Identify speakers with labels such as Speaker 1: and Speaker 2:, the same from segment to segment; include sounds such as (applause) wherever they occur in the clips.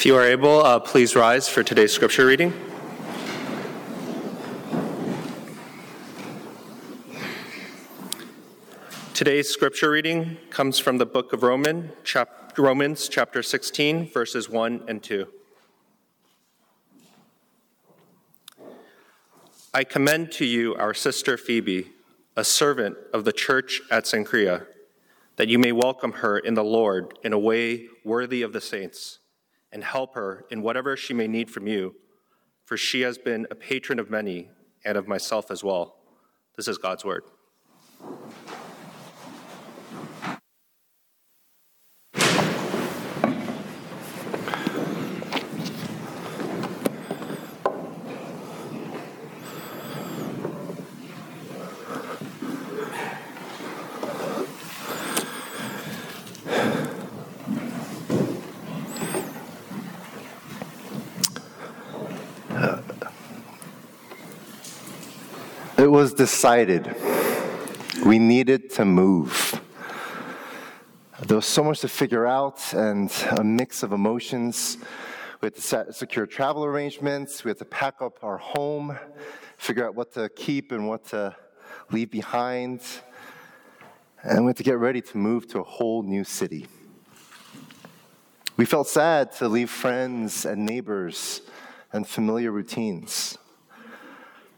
Speaker 1: If you are able, uh, please rise for today's scripture reading. Today's scripture reading comes from the book of Roman, chap- Romans, chapter 16, verses 1 and 2. I commend to you our sister Phoebe, a servant of the church at Cenchreae, that you may welcome her in the Lord in a way worthy of the saints and help her in whatever she may need from you, for she has been a patron of many and of myself as well. This is God's word.
Speaker 2: It was decided we needed to move. There was so much to figure out and a mix of emotions. We had to secure travel arrangements, we had to pack up our home, figure out what to keep and what to leave behind, and we had to get ready to move to a whole new city. We felt sad to leave friends and neighbors and familiar routines.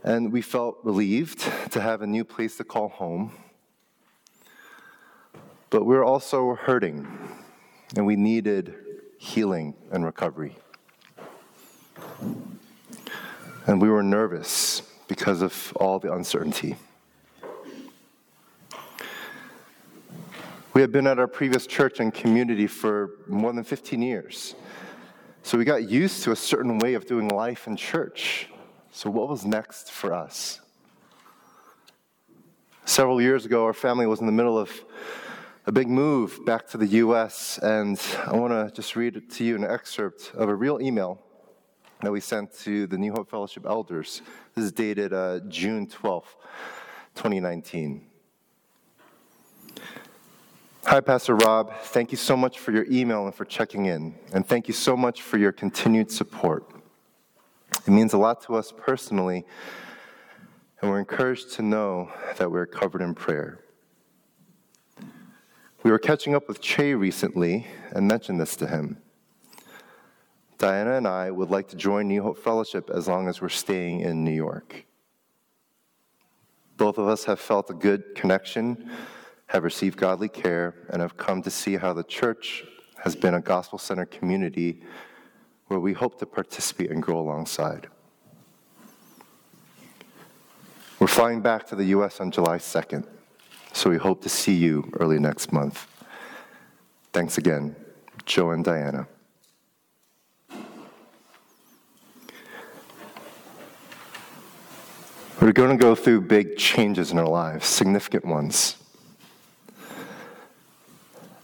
Speaker 2: And we felt relieved to have a new place to call home. But we were also hurting, and we needed healing and recovery. And we were nervous because of all the uncertainty. We had been at our previous church and community for more than 15 years. So we got used to a certain way of doing life in church. So, what was next for us? Several years ago, our family was in the middle of a big move back to the US, and I want to just read to you an excerpt of a real email that we sent to the New Hope Fellowship elders. This is dated uh, June 12th, 2019. Hi, Pastor Rob. Thank you so much for your email and for checking in. And thank you so much for your continued support. It means a lot to us personally, and we're encouraged to know that we're covered in prayer. We were catching up with Che recently and mentioned this to him. Diana and I would like to join New Hope Fellowship as long as we're staying in New York. Both of us have felt a good connection, have received godly care, and have come to see how the church has been a gospel centered community where we hope to participate and grow alongside. We're flying back to the U.S. on July 2nd, so we hope to see you early next month. Thanks again, Joe and Diana. We're going to go through big changes in our lives, significant ones.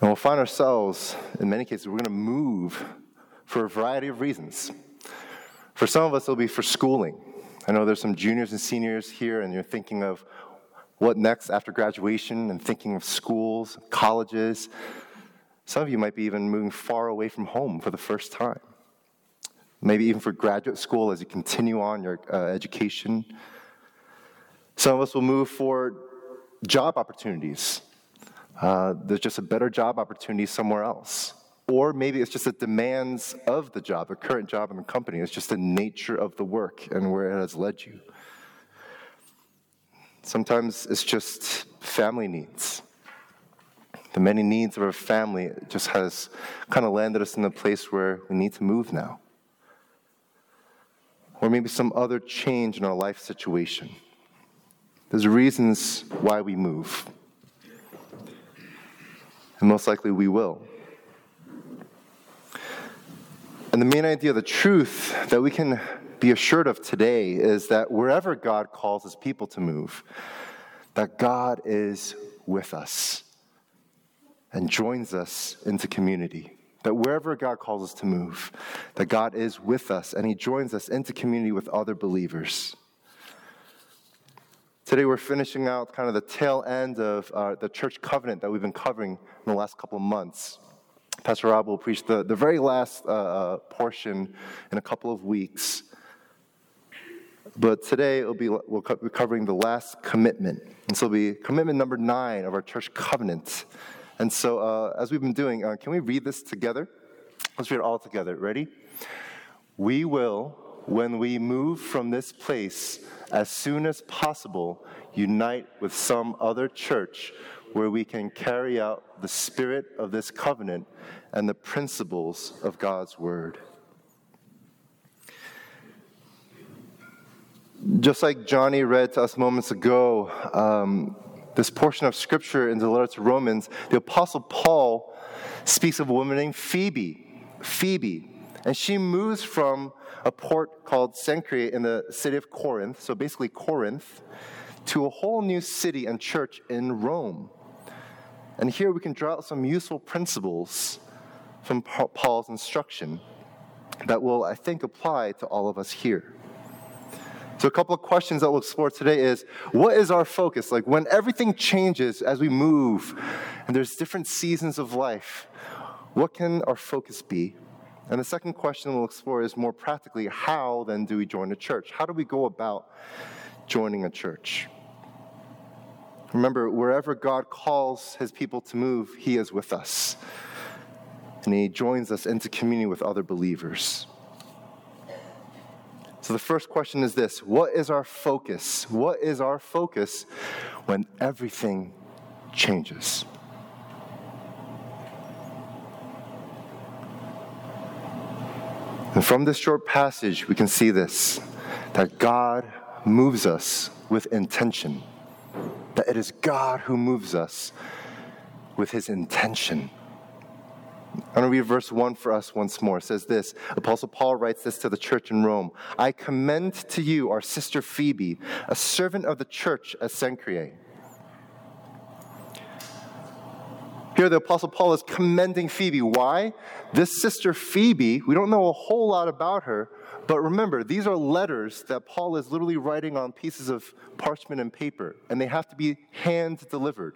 Speaker 2: And we'll find ourselves, in many cases, we're going to move for a variety of reasons. For some of us, it'll be for schooling. I know there's some juniors and seniors here, and you're thinking of what next after graduation and thinking of schools, colleges. Some of you might be even moving far away from home for the first time. Maybe even for graduate school as you continue on your uh, education. Some of us will move for job opportunities. Uh, there's just a better job opportunity somewhere else. Or maybe it's just the demands of the job, the current job in the company. It's just the nature of the work and where it has led you. Sometimes it's just family needs. The many needs of our family just has kind of landed us in a place where we need to move now. Or maybe some other change in our life situation. There's reasons why we move. And most likely we will. And the main idea, the truth that we can be assured of today is that wherever God calls his people to move, that God is with us and joins us into community. That wherever God calls us to move, that God is with us and he joins us into community with other believers. Today we're finishing out kind of the tail end of uh, the church covenant that we've been covering in the last couple of months. Pastor Rob will preach the, the very last uh, uh, portion in a couple of weeks. But today it'll be, we'll be covering the last commitment. And so it'll be commitment number nine of our church covenant. And so, uh, as we've been doing, uh, can we read this together? Let's read it all together. Ready? We will, when we move from this place, as soon as possible, unite with some other church where we can carry out the spirit of this covenant and the principles of God's word. Just like Johnny read to us moments ago, um, this portion of scripture in the letter to Romans, the Apostle Paul speaks of a woman named Phoebe. Phoebe. And she moves from a port called Cenchreae in the city of Corinth, so basically Corinth, to a whole new city and church in Rome. And here we can draw out some useful principles from Paul's instruction that will, I think, apply to all of us here. So, a couple of questions that we'll explore today is what is our focus? Like, when everything changes as we move and there's different seasons of life, what can our focus be? And the second question we'll explore is more practically how then do we join a church? How do we go about joining a church? Remember, wherever God calls his people to move, he is with us. And he joins us into communion with other believers. So the first question is this What is our focus? What is our focus when everything changes? And from this short passage, we can see this that God moves us with intention, that it is God who moves us with his intention. I'm going to read verse 1 for us once more. It says this Apostle Paul writes this to the church in Rome I commend to you our sister Phoebe, a servant of the church at Cenchreae. Here, the Apostle Paul is commending Phoebe. Why? This sister Phoebe, we don't know a whole lot about her, but remember, these are letters that Paul is literally writing on pieces of parchment and paper, and they have to be hand delivered.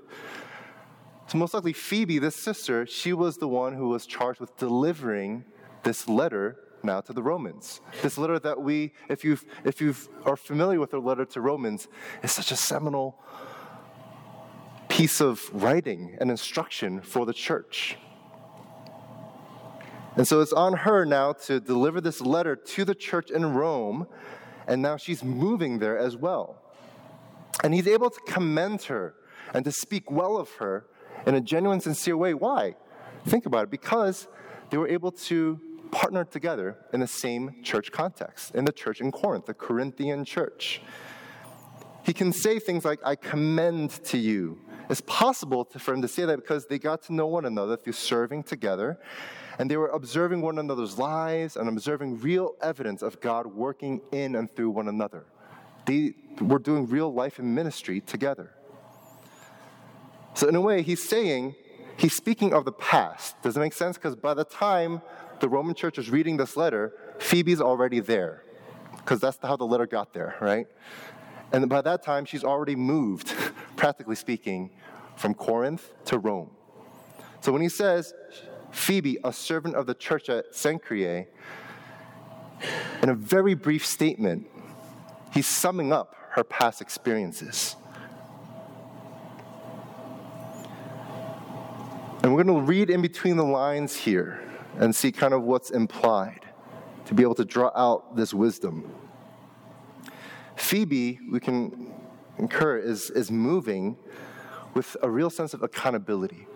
Speaker 2: So, most likely, Phoebe, this sister, she was the one who was charged with delivering this letter now to the Romans. This letter that we, if you if you are familiar with the letter to Romans, is such a seminal piece of writing and instruction for the church. And so it's on her now to deliver this letter to the church in Rome, and now she's moving there as well. And he's able to commend her and to speak well of her in a genuine, sincere way. Why? Think about it. Because they were able to partner together in the same church context, in the church in Corinth, the Corinthian church. He can say things like, I commend to you. It's possible for him to say that because they got to know one another through serving together, and they were observing one another's lives and observing real evidence of God working in and through one another. They were doing real life and ministry together. So, in a way, he's saying, he's speaking of the past. Does it make sense? Because by the time the Roman church is reading this letter, Phoebe's already there. Because that's how the letter got there, right? And by that time, she's already moved, (laughs) practically speaking, from Corinth to Rome. So when he says, Phoebe, a servant of the church at Cenchreae, in a very brief statement, he's summing up her past experiences. And we're going to read in between the lines here and see kind of what's implied to be able to draw out this wisdom. Phoebe, we can incur, is, is moving with a real sense of accountability.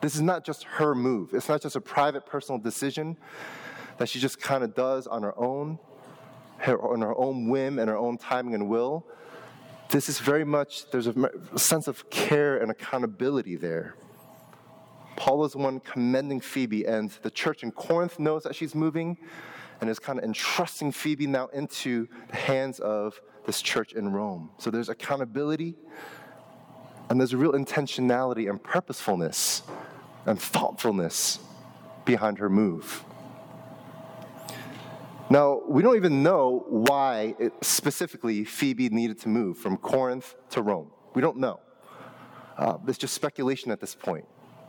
Speaker 2: This is not just her move, it's not just a private personal decision that she just kind of does on her own, her, on her own whim and her own timing and will. This is very much, there's a sense of care and accountability there. Paul is the one commending Phoebe, and the church in Corinth knows that she's moving and is kind of entrusting Phoebe now into the hands of this church in Rome. So there's accountability, and there's a real intentionality and purposefulness and thoughtfulness behind her move. Now, we don't even know why it, specifically Phoebe needed to move from Corinth to Rome. We don't know. Uh, it's just speculation at this point.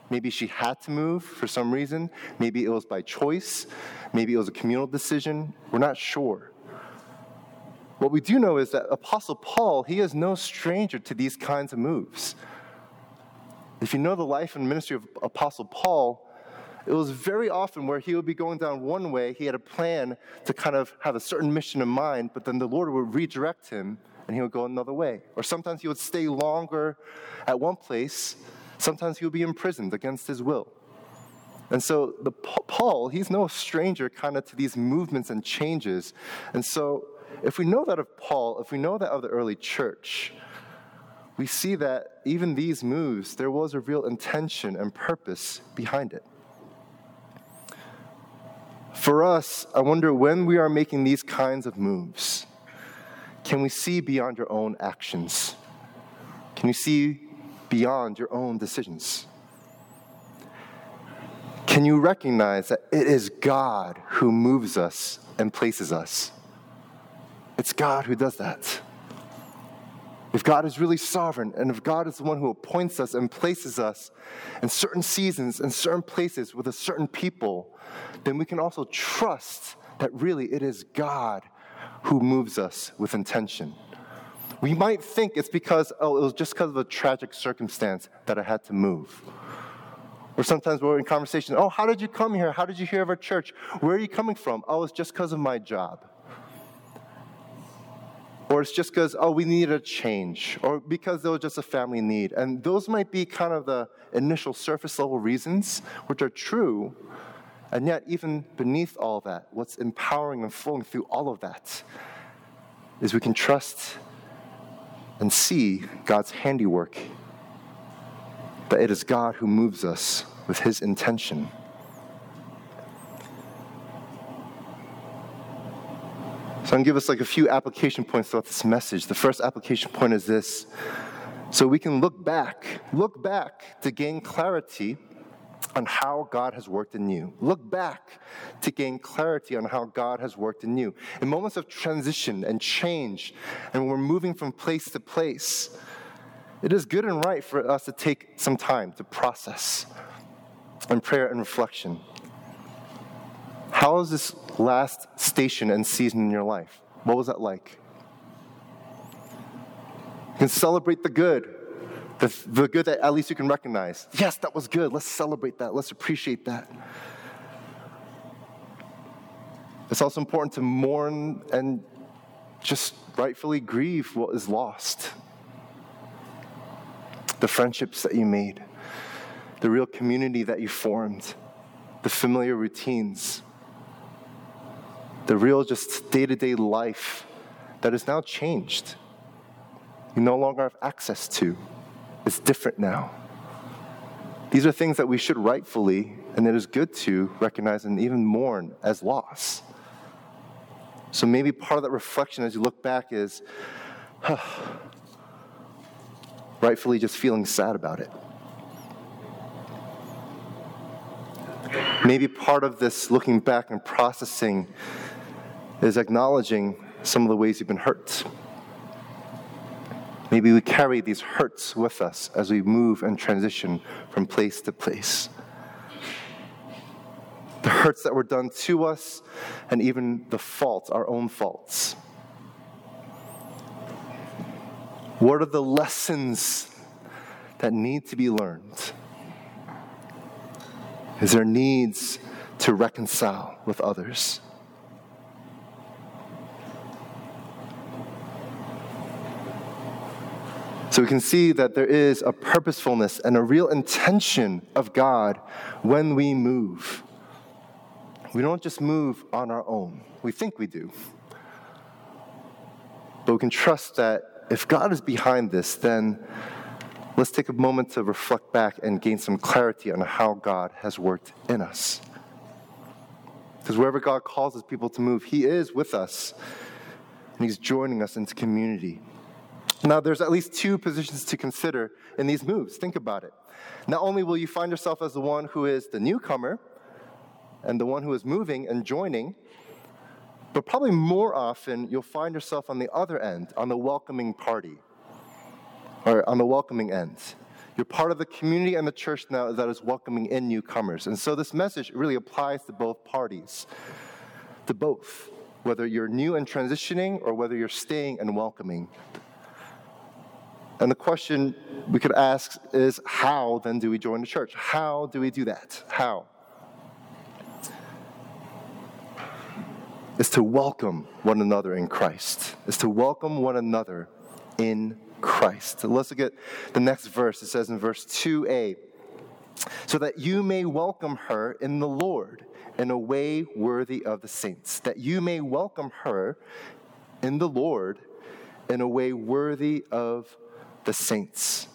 Speaker 2: Maybe she had to move for some reason. Maybe it was by choice. Maybe it was a communal decision. We're not sure. What we do know is that Apostle Paul, he is no stranger to these kinds of moves. If you know the life and ministry of Apostle Paul, it was very often where he would be going down one way, he had a plan to kind of have a certain mission in mind, but then the Lord would redirect him and he would go another way. Or sometimes he would stay longer at one place, sometimes he would be imprisoned against his will. And so the Paul, he's no stranger kind of to these movements and changes. And so if we know that of Paul, if we know that of the early church, we see that even these moves, there was a real intention and purpose behind it. For us, I wonder when we are making these kinds of moves, can we see beyond your own actions? Can you see beyond your own decisions? Can you recognize that it is God who moves us and places us? It's God who does that. If God is really sovereign, and if God is the one who appoints us and places us in certain seasons and certain places with a certain people, then we can also trust that really it is God who moves us with intention. We might think it's because, oh, it was just because of a tragic circumstance that I had to move. Or sometimes we're in conversation, oh, how did you come here? How did you hear of our church? Where are you coming from? Oh, it's just because of my job. Or it's just because, oh, we needed a change, or because there was just a family need. And those might be kind of the initial surface level reasons, which are true. And yet, even beneath all that, what's empowering and flowing through all of that is we can trust and see God's handiwork, that it is God who moves us with his intention. So I'm give us like a few application points throughout this message. The first application point is this. So we can look back, look back to gain clarity on how God has worked in you. Look back to gain clarity on how God has worked in you. In moments of transition and change, and when we're moving from place to place, it is good and right for us to take some time to process and prayer and reflection. How is this last station and season in your life? What was that like? You can celebrate the good, the, the good that at least you can recognize. Yes, that was good. Let's celebrate that. Let's appreciate that. It's also important to mourn and just rightfully grieve what is lost. The friendships that you made, the real community that you formed, the familiar routines the real, just day to day life that is now changed. You no longer have access to. It's different now. These are things that we should rightfully, and it is good to, recognize and even mourn as loss. So maybe part of that reflection as you look back is huh, rightfully just feeling sad about it. Maybe part of this looking back and processing is acknowledging some of the ways you've been hurt. Maybe we carry these hurts with us as we move and transition from place to place. The hurts that were done to us, and even the faults, our own faults. What are the lessons that need to be learned? Is there needs to reconcile with others? So we can see that there is a purposefulness and a real intention of God when we move. We don't just move on our own. We think we do. But we can trust that if God is behind this, then let's take a moment to reflect back and gain some clarity on how God has worked in us. Because wherever God calls his people to move, he is with us and he's joining us into community. Now, there's at least two positions to consider in these moves. Think about it. Not only will you find yourself as the one who is the newcomer and the one who is moving and joining, but probably more often you'll find yourself on the other end, on the welcoming party, or on the welcoming end. You're part of the community and the church now that is welcoming in newcomers. And so this message really applies to both parties, to both, whether you're new and transitioning or whether you're staying and welcoming. And the question we could ask is how then do we join the church? How do we do that? How? Is to welcome one another in Christ, is to welcome one another in Christ. let's look at the next verse. It says in verse 2a so that you may welcome her in the Lord in a way worthy of the saints, that you may welcome her in the Lord in a way worthy of the saints.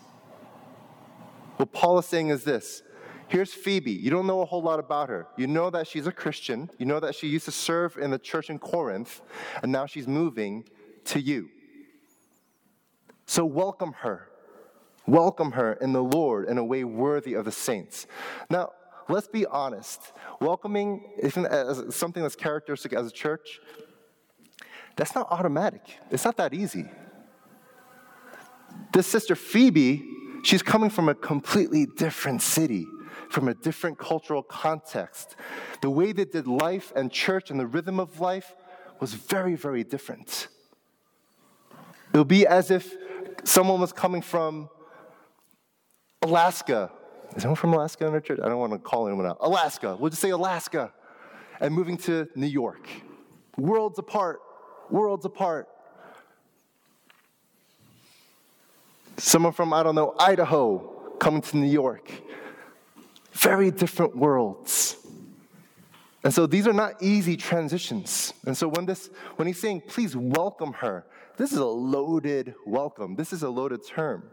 Speaker 2: What Paul is saying is this Here's Phoebe. You don't know a whole lot about her. You know that she's a Christian. You know that she used to serve in the church in Corinth, and now she's moving to you. So welcome her. Welcome her in the Lord in a way worthy of the saints. Now, let's be honest. Welcoming isn't something that's characteristic as a church. That's not automatic. It's not that easy. This sister Phoebe, she's coming from a completely different city, from a different cultural context. The way they did life and church and the rhythm of life was very, very different. It would be as if someone was coming from Alaska. Is anyone from Alaska in our church? I don't want to call anyone out. Alaska. We'll just say Alaska. And moving to New York. Worlds apart. Worlds apart. Someone from, I don't know, Idaho coming to New York. Very different worlds. And so these are not easy transitions. And so when this when he's saying please welcome her, this is a loaded welcome. This is a loaded term.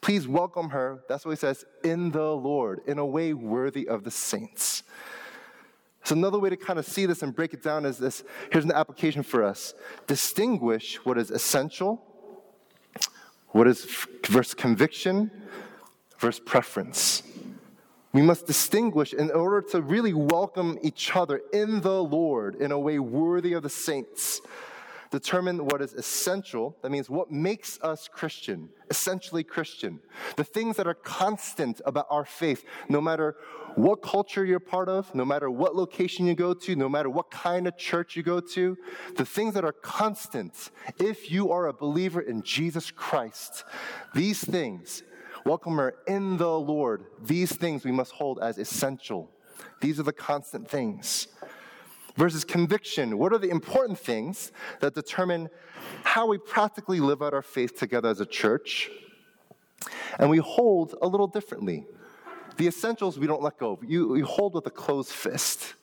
Speaker 2: Please welcome her, that's what he says, in the Lord, in a way worthy of the saints. So, another way to kind of see this and break it down is this here's an application for us distinguish what is essential, what is versus conviction, versus preference. We must distinguish in order to really welcome each other in the Lord in a way worthy of the saints determine what is essential. That means what makes us Christian, essentially Christian. The things that are constant about our faith, no matter what culture you're part of, no matter what location you go to, no matter what kind of church you go to, the things that are constant, if you are a believer in Jesus Christ, these things, welcome her in the Lord, these things we must hold as essential. These are the constant things versus conviction. What are the important things that determine how we practically live out our faith together as a church? And we hold a little differently. The essentials we don't let go of, you, you hold with a closed fist.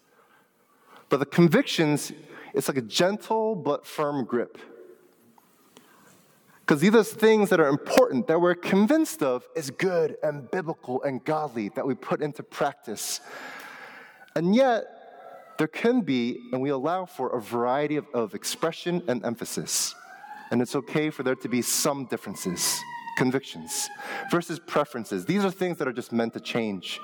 Speaker 2: But the convictions, it's like a gentle but firm grip. Because these are things that are important, that we're convinced of is good and biblical and godly, that we put into practice. And yet, there can be, and we allow for a variety of, of expression and emphasis. And it's okay for there to be some differences, convictions, versus preferences. These are things that are just meant to change,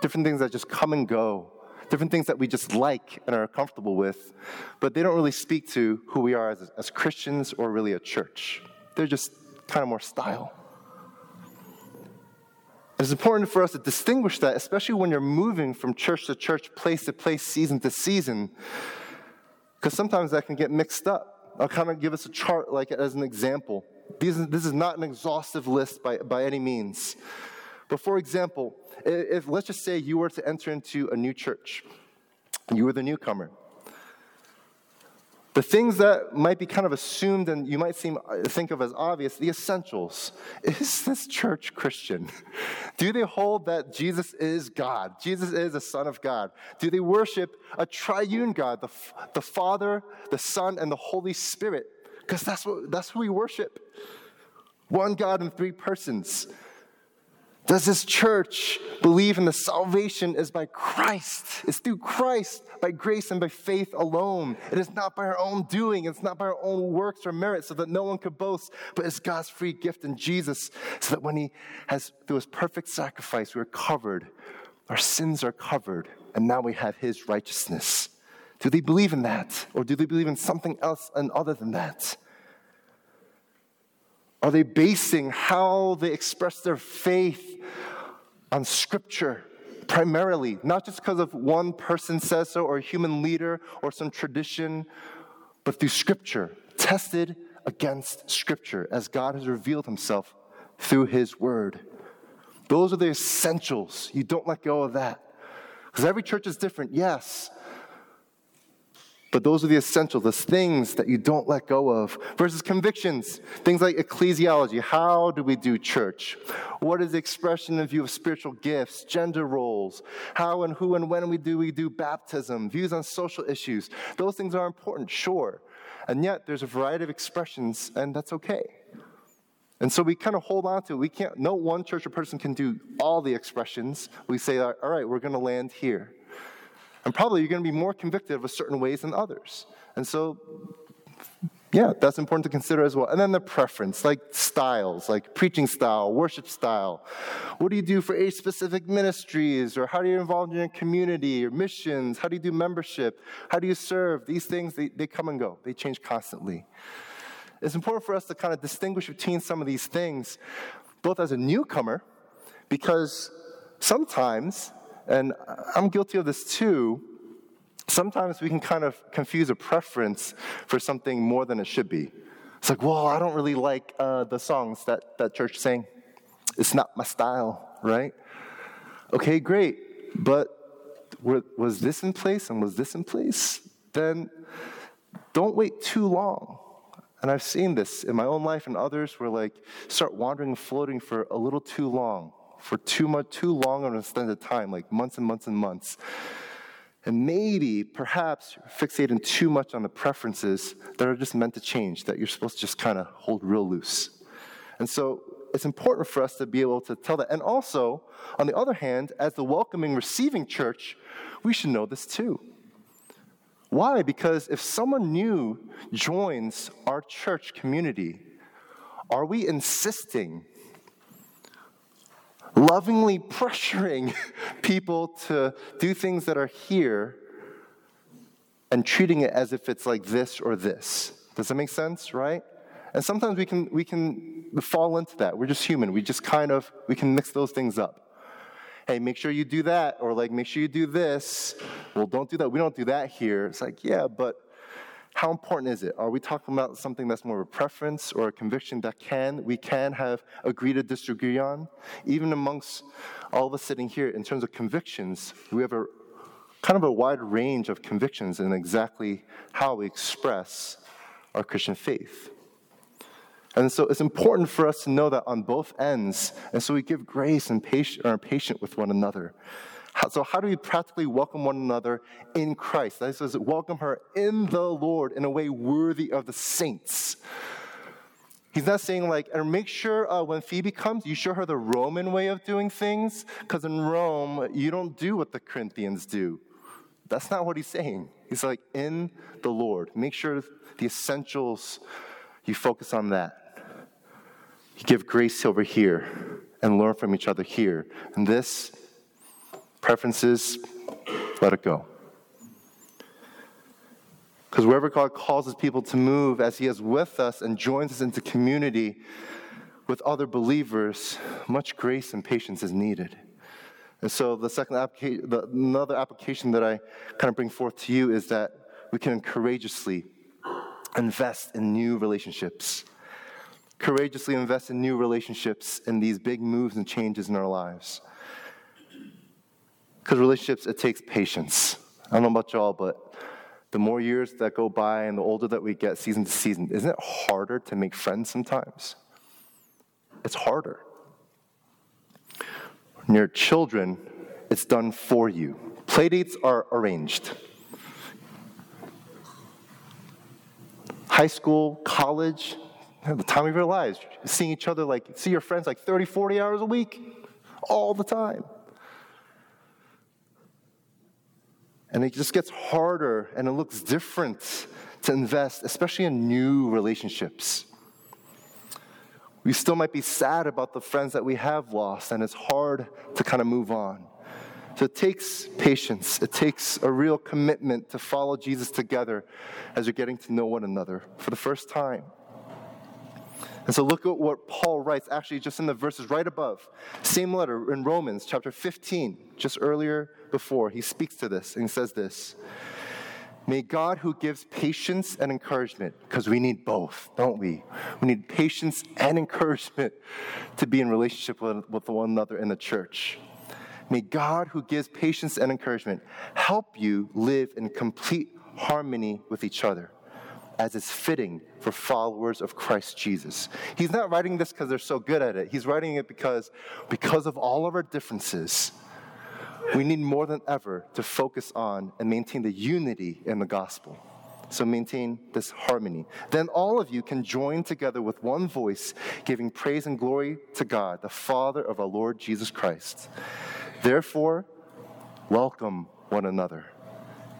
Speaker 2: different things that just come and go, different things that we just like and are comfortable with, but they don't really speak to who we are as, as Christians or really a church. They're just kind of more style. It's important for us to distinguish that, especially when you're moving from church to church, place to place, season to season, because sometimes that can get mixed up. I'll kind of give us a chart like as an example. These, this is not an exhaustive list by, by any means. But for example, if let's just say you were to enter into a new church, you were the newcomer. The things that might be kind of assumed and you might seem uh, think of as obvious, the essentials. (laughs) Is this church Christian? (laughs) Do they hold that Jesus is God? Jesus is the Son of God? Do they worship a triune God, the, the Father, the Son, and the Holy Spirit? Because that's what that's who we worship. One God in three persons. Does this church believe in the salvation is by Christ? It's through Christ, by grace and by faith alone. It is not by our own doing, it's not by our own works or merit, so that no one could boast, but it's God's free gift in Jesus, so that when He has, through His perfect sacrifice, we're covered, our sins are covered, and now we have His righteousness. Do they believe in that? Or do they believe in something else and other than that? Are they basing how they express their faith on Scripture primarily? Not just because of one person says so, or a human leader, or some tradition, but through Scripture, tested against Scripture as God has revealed Himself through His Word. Those are the essentials. You don't let go of that. Because every church is different, yes. But those are the essentials, the things that you don't let go of. Versus convictions, things like ecclesiology. How do we do church? What is the expression and view of spiritual gifts, gender roles? How and who and when we do we do baptism? Views on social issues. Those things are important, sure. And yet there's a variety of expressions, and that's okay. And so we kind of hold on to it. We can't, no one church or person can do all the expressions. We say, all right, we're going to land here. And probably you're going to be more convicted of certain ways than others. And so, yeah, that's important to consider as well. And then the preference, like styles, like preaching style, worship style. What do you do for age specific ministries? Or how do you involve in your community or missions? How do you do membership? How do you serve? These things, they, they come and go, they change constantly. It's important for us to kind of distinguish between some of these things, both as a newcomer, because sometimes and I'm guilty of this too. Sometimes we can kind of confuse a preference for something more than it should be. It's like, well, I don't really like uh, the songs that that church sang. It's not my style, right? Okay, great. But was this in place and was this in place? Then don't wait too long. And I've seen this in my own life and others where like start wandering and floating for a little too long for too much, too long an extended time, like months and months and months. And maybe, perhaps, fixating too much on the preferences that are just meant to change, that you're supposed to just kind of hold real loose. And so it's important for us to be able to tell that. And also, on the other hand, as the welcoming, receiving church, we should know this too. Why? Because if someone new joins our church community, are we insisting lovingly (laughs) pressuring people to do things that are here and treating it as if it's like this or this. Does that make sense, right? And sometimes we can we can fall into that. We're just human. We just kind of we can mix those things up. Hey, make sure you do that, or like make sure you do this. Well, don't do that. We don't do that here. It's like, yeah, but how important is it? Are we talking about something that's more of a preference or a conviction that can we can have agree to disagree on? Even amongst all of us sitting here, in terms of convictions, we have a kind of a wide range of convictions in exactly how we express our Christian faith. And so it's important for us to know that on both ends, and so we give grace and patient, are patient with one another. So, how do we practically welcome one another in Christ? That says, welcome her in the Lord in a way worthy of the saints. He's not saying, like, and make sure uh, when Phoebe comes, you show her the Roman way of doing things, because in Rome, you don't do what the Corinthians do. That's not what he's saying. He's like, in the Lord. Make sure the essentials, you focus on that. You give grace over here and learn from each other here. And this preferences, let it go. Because wherever God calls his people to move, as he is with us and joins us into community with other believers, much grace and patience is needed. And so, the second application, the, another application that I kind of bring forth to you is that we can courageously invest in new relationships. Courageously invest in new relationships in these big moves and changes in our lives. Because relationships, it takes patience. I don't know about y'all, but the more years that go by and the older that we get season to season, isn't it harder to make friends sometimes? It's harder. When you're children, it's done for you. Playdates are arranged. High school, college, the time of your lives, seeing each other like, see your friends like 30, 40 hours a week, all the time. And it just gets harder and it looks different to invest, especially in new relationships. We still might be sad about the friends that we have lost, and it's hard to kind of move on. So it takes patience, it takes a real commitment to follow Jesus together as you're getting to know one another for the first time. And so look at what Paul writes, actually, just in the verses right above. Same letter in Romans chapter 15, just earlier before. He speaks to this and says this May God, who gives patience and encouragement, because we need both, don't we? We need patience and encouragement to be in relationship with, with one another in the church. May God, who gives patience and encouragement, help you live in complete harmony with each other as is fitting for followers of Christ Jesus. He's not writing this because they're so good at it. He's writing it because, because of all of our differences, we need more than ever to focus on and maintain the unity in the gospel. So maintain this harmony. Then all of you can join together with one voice, giving praise and glory to God, the Father of our Lord Jesus Christ. Therefore, welcome one another,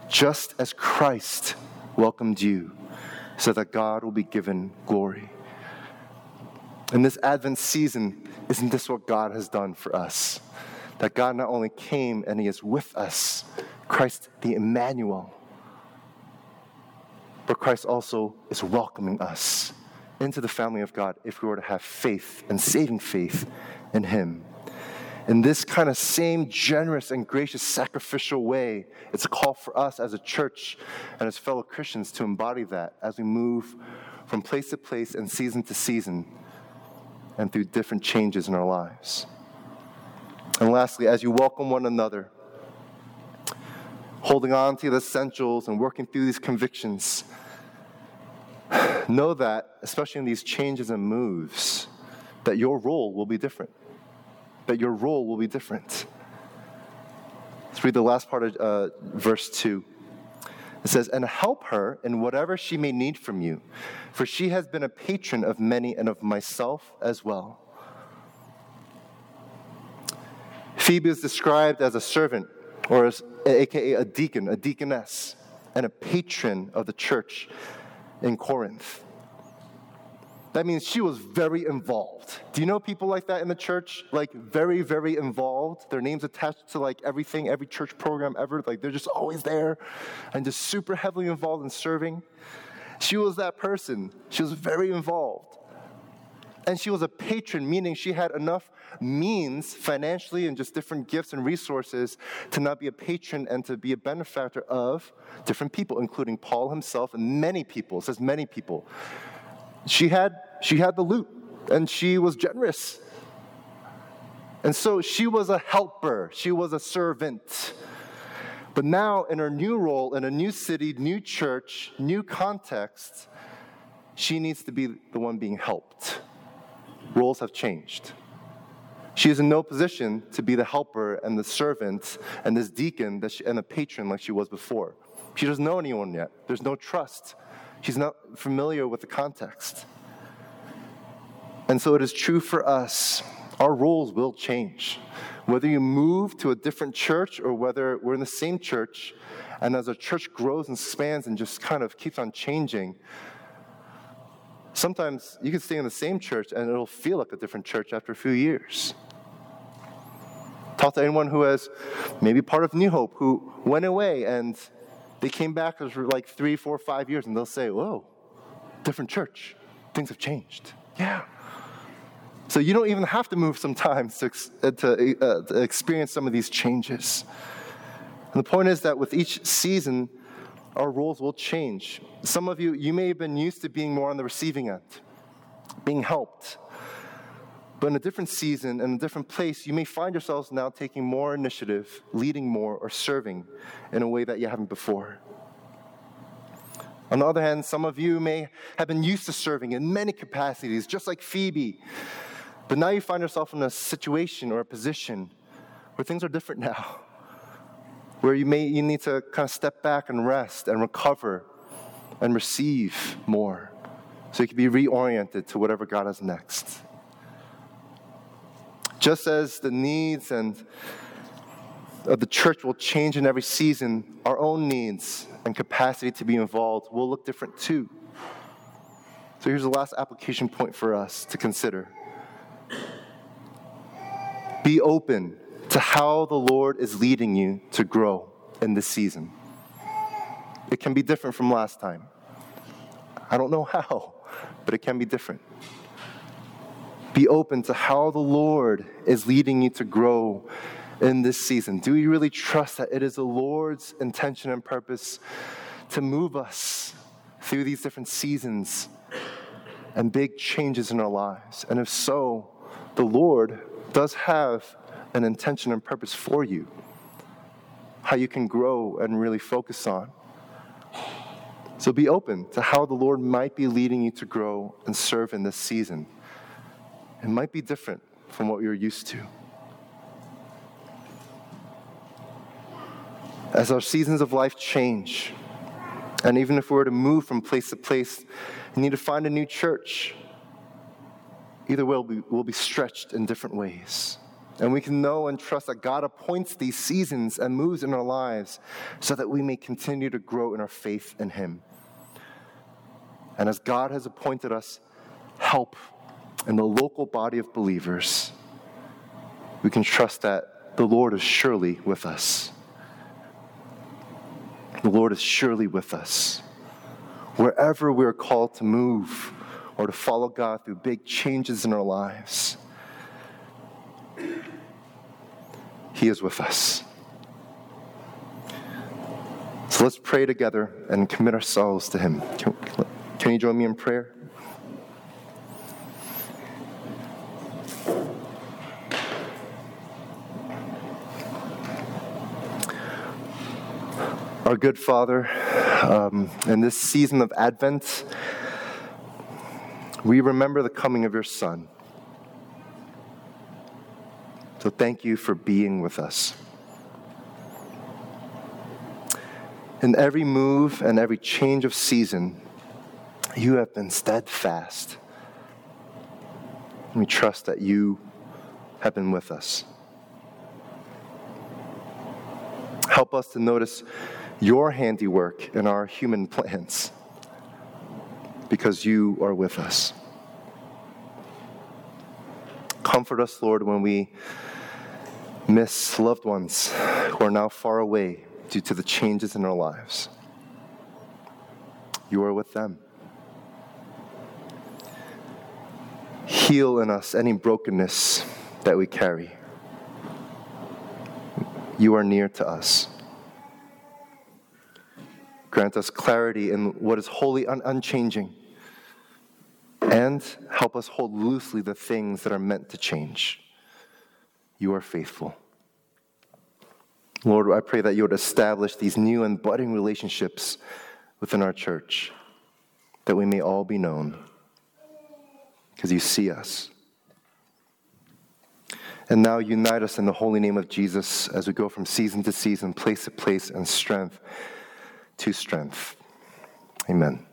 Speaker 2: just as Christ welcomed you so that God will be given glory. In this Advent season, isn't this what God has done for us? That God not only came and He is with us, Christ the Emmanuel, but Christ also is welcoming us into the family of God if we were to have faith and saving faith in Him in this kind of same generous and gracious sacrificial way, it's a call for us as a church and as fellow Christians to embody that as we move from place to place and season to season and through different changes in our lives. And lastly, as you welcome one another, holding on to the essentials and working through these convictions, (sighs) know that, especially in these changes and moves, that your role will be different that your role will be different. Let's read the last part of uh, verse 2. It says, And help her in whatever she may need from you, for she has been a patron of many and of myself as well. Phoebe is described as a servant, or as, aka a deacon, a deaconess, and a patron of the church in Corinth. That means she was very involved. Do you know people like that in the church? Like very, very involved. Their names attached to like everything, every church program ever. Like they're just always there and just super heavily involved in serving. She was that person. She was very involved. And she was a patron, meaning she had enough means financially and just different gifts and resources to not be a patron and to be a benefactor of different people, including Paul himself and many people. It says many people she had, she had the loot and she was generous. And so she was a helper, she was a servant. But now, in her new role, in a new city, new church, new context, she needs to be the one being helped. Roles have changed. She is in no position to be the helper and the servant and this deacon that she, and the patron like she was before. She doesn't know anyone yet. There's no trust. She's not familiar with the context. And so it is true for us. Our roles will change. Whether you move to a different church or whether we're in the same church, and as our church grows and expands and just kind of keeps on changing, sometimes you can stay in the same church and it'll feel like a different church after a few years. Talk to anyone who has maybe part of New Hope who went away and they came back for like three, four, five years, and they'll say, Whoa, different church. Things have changed. Yeah. So you don't even have to move sometimes to, uh, to, uh, to experience some of these changes. And the point is that with each season, our roles will change. Some of you, you may have been used to being more on the receiving end, being helped. But in a different season, in a different place, you may find yourselves now taking more initiative, leading more, or serving in a way that you haven't before. On the other hand, some of you may have been used to serving in many capacities, just like Phoebe. But now you find yourself in a situation or a position where things are different now, where you may you need to kind of step back and rest and recover and receive more so you can be reoriented to whatever God has next. Just as the needs and of the church will change in every season, our own needs and capacity to be involved will look different too. So here's the last application point for us to consider. Be open to how the Lord is leading you to grow in this season. It can be different from last time. I don't know how, but it can be different. Be open to how the Lord is leading you to grow in this season. Do you really trust that it is the Lord's intention and purpose to move us through these different seasons and big changes in our lives? And if so, the Lord does have an intention and purpose for you, how you can grow and really focus on. So be open to how the Lord might be leading you to grow and serve in this season. It might be different from what you're used to. As our seasons of life change, and even if we were to move from place to place, you need to find a new church. Either way, we'll be stretched in different ways. And we can know and trust that God appoints these seasons and moves in our lives so that we may continue to grow in our faith in Him. And as God has appointed us help in the local body of believers, we can trust that the Lord is surely with us. The Lord is surely with us. Wherever we're called to move or to follow God through big changes in our lives, He is with us. So let's pray together and commit ourselves to Him. Can, can you join me in prayer? Our good Father, um, in this season of Advent, we remember the coming of your Son. So thank you for being with us. In every move and every change of season, you have been steadfast. We trust that you have been with us. Help us to notice your handiwork in our human plans because you are with us. Comfort us, Lord, when we miss loved ones who are now far away due to the changes in our lives. You are with them. heal in us any brokenness that we carry. You are near to us. Grant us clarity in what is wholly un- unchanging. And help us hold loosely the things that are meant to change. You are faithful. Lord, I pray that you would establish these new and budding relationships within our church, that we may all be known because you see us. And now unite us in the holy name of Jesus as we go from season to season, place to place, and strength to strength. Amen.